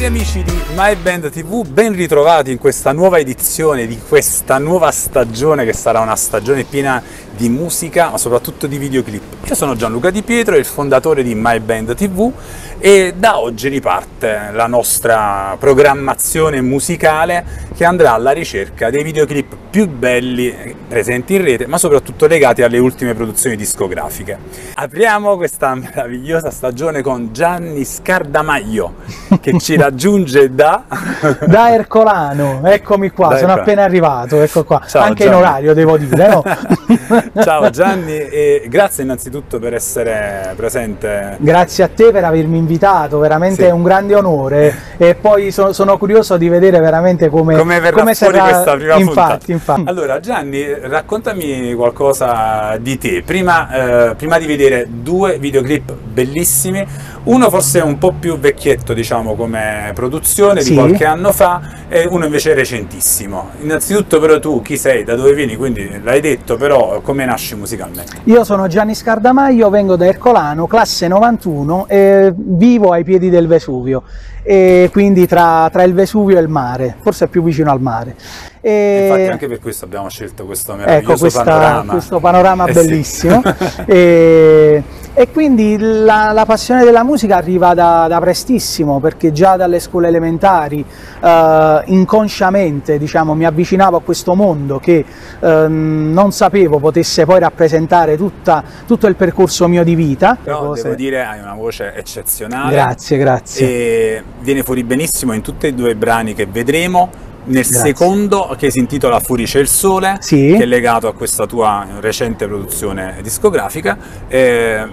Cari amici di My Band TV, ben ritrovati in questa nuova edizione di questa nuova stagione che sarà una stagione piena di musica ma soprattutto di videoclip. Io sono Gianluca Di Pietro, il fondatore di My Band TV e da oggi riparte la nostra programmazione musicale che andrà alla ricerca dei videoclip più belli presenti in rete ma soprattutto legati alle ultime produzioni discografiche. Apriamo questa meravigliosa stagione con Gianni Scardamaglio che ci raggiunge da... da Ercolano, eccomi qua, Da sono Ercolano. appena arrivato, ecco qua, Ciao, anche in Gianni. orario devo dire, no? Ciao Gianni e grazie innanzitutto per essere presente. Grazie a te per avermi invitato, veramente Sì. è un grande onore e poi so- sono curioso di vedere veramente come, Come verrà fuori sarà- questa prima infatti, puntata? Infatti, Allora Gianni, raccontami qualcosa di te. Prima, eh, prima di vedere due videoclip bellissimi, uno forse un po' più vecchietto diciamo come produzione Sì. di qualche anno fa e uno invece recentissimo. Innanzitutto però tu chi sei, da dove vieni, quindi l'hai detto però come nasci musicalmente? Io sono Gianni Scardamaglio, vengo da Ercolano, classe 91 e vivo ai piedi del Vesuvio, e quindi tra, tra il Vesuvio e il mare, forse più vicino al mare. E- Infatti anche per questo abbiamo scelto questo Ecco meraviglioso questa- panorama. questo panorama Eh sì. bellissimo. e, e quindi la, la passione della musica arriva da, da prestissimo, perché già dalle scuole elementari eh, inconsciamente diciamo, mi avvicinavo a questo mondo che ehm, non sapevo potesse poi rappresentare tutta- tutto il percorso mio di vita. Però Cose- devo dire hai una voce eccezionale. Grazie, grazie. E viene fuori benissimo in tutti e due i brani che vedremo. Nel Grazie. secondo che si intitola Fuori c'è il sole, Sì. che è legato a questa tua recente produzione discografica, eh,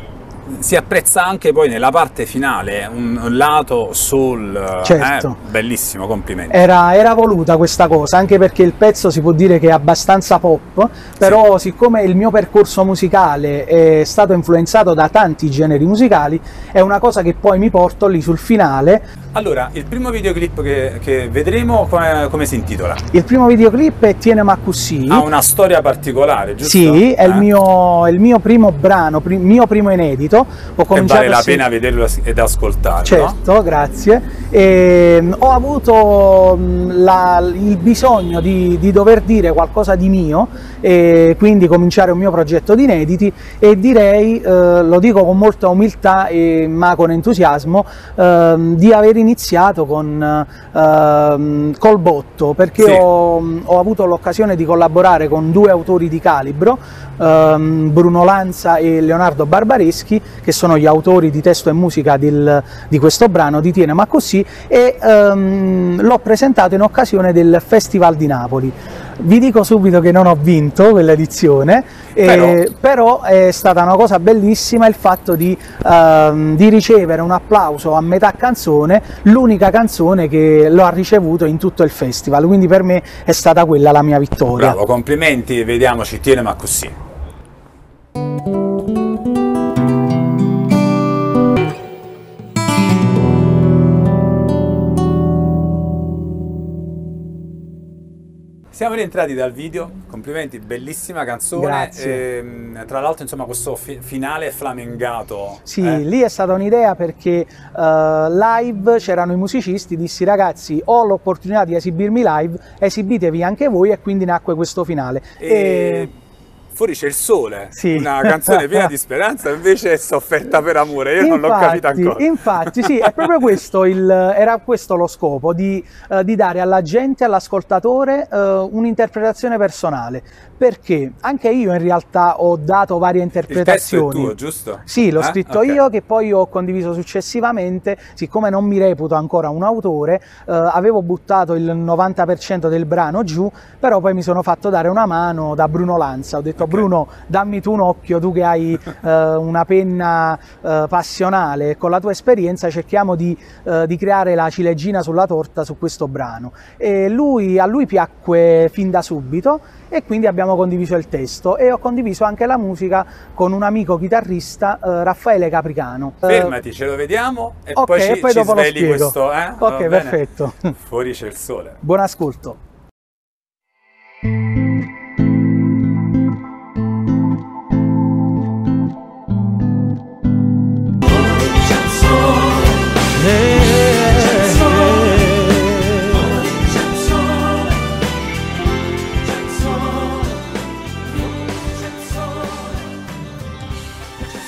si apprezza anche poi nella parte finale un lato soul, eh, Certo. bellissimo, complimenti. Era, era voluta questa cosa, anche perché il pezzo si può dire che è abbastanza pop, però siccome il mio percorso musicale è stato influenzato da tanti generi musicali, è una cosa che poi mi porto lì sul finale. Allora, il primo videoclip che, che vedremo come, come si intitola? Il primo videoclip è Tiene ma così. Ha una storia particolare, giusto? Sì, è il, Eh? mio, è il mio primo brano, pri- mio primo inedito. Ho Che cominciato vale la a pena vederlo ed ascoltarlo. no? Certo, grazie. E, mh, ho avuto la- il bisogno di, di dover dire qualcosa di mio e quindi cominciare un mio progetto di inediti e direi, eh, lo dico con molta umiltà e, ma con entusiasmo, ehm, di aver iniziato con ehm, col botto perché Sì. ho, ho avuto l'occasione di collaborare con due autori di calibro, ehm, Bruno Lanza e Leonardo Barbareschi, che sono gli autori di testo e musica del- di questo brano di Tiene ma così, e ehm, l'ho presentato in occasione del Festival di Napoli. Vi dico subito che non ho vinto quell'edizione, eh, però è stata una cosa bellissima il fatto di, ehm, di ricevere un applauso a metà canzone, l'unica canzone che lo ha ricevuto in tutto il festival, quindi per me è stata quella la mia vittoria. Bravo, complimenti, vediamoci, tiene ma così. Siamo rientrati dal video, complimenti, bellissima canzone. Grazie. ehm, tra l'altro, insomma, questo fi- finale flamengato. Sì, eh? lì è stata un'idea perché eh, live c'erano i musicisti, dissi ragazzi ho l'opportunità di esibirmi live, esibitevi anche voi e quindi nacque questo finale. E fuori c'è il sole, Sì. una canzone piena di speranza, invece è sofferta per amore. Io non l'ho capita ancora. Infatti, sì, è proprio questo, il, era questo lo scopo, di, eh, di dare alla gente, all'ascoltatore, eh, un'interpretazione personale. Perché anche io in realtà ho dato varie Il interpretazioni. tuo, giusto? Sì, l'ho Eh? scritto Ok. io che poi ho condiviso successivamente, siccome non mi reputo ancora un autore, eh, avevo buttato il 90% del brano giù, però poi mi sono fatto dare una mano da Bruno Lanza, ho detto Ok. Bruno dammi tu un occhio, tu che hai eh, una penna eh, passionale con la tua esperienza cerchiamo di, eh, di creare la ciliegina sulla torta su questo brano. E lui, a lui piacque fin da subito e quindi abbiamo condiviso il testo e ho condiviso anche la musica con un amico chitarrista eh, Raffaele Capricano. Eh, Fermati, ce lo vediamo e ok, poi ci, e poi ci dopo lo svegli spiego. questo, eh? Ok, perfetto. Fuori c'è il sole. Buon ascolto.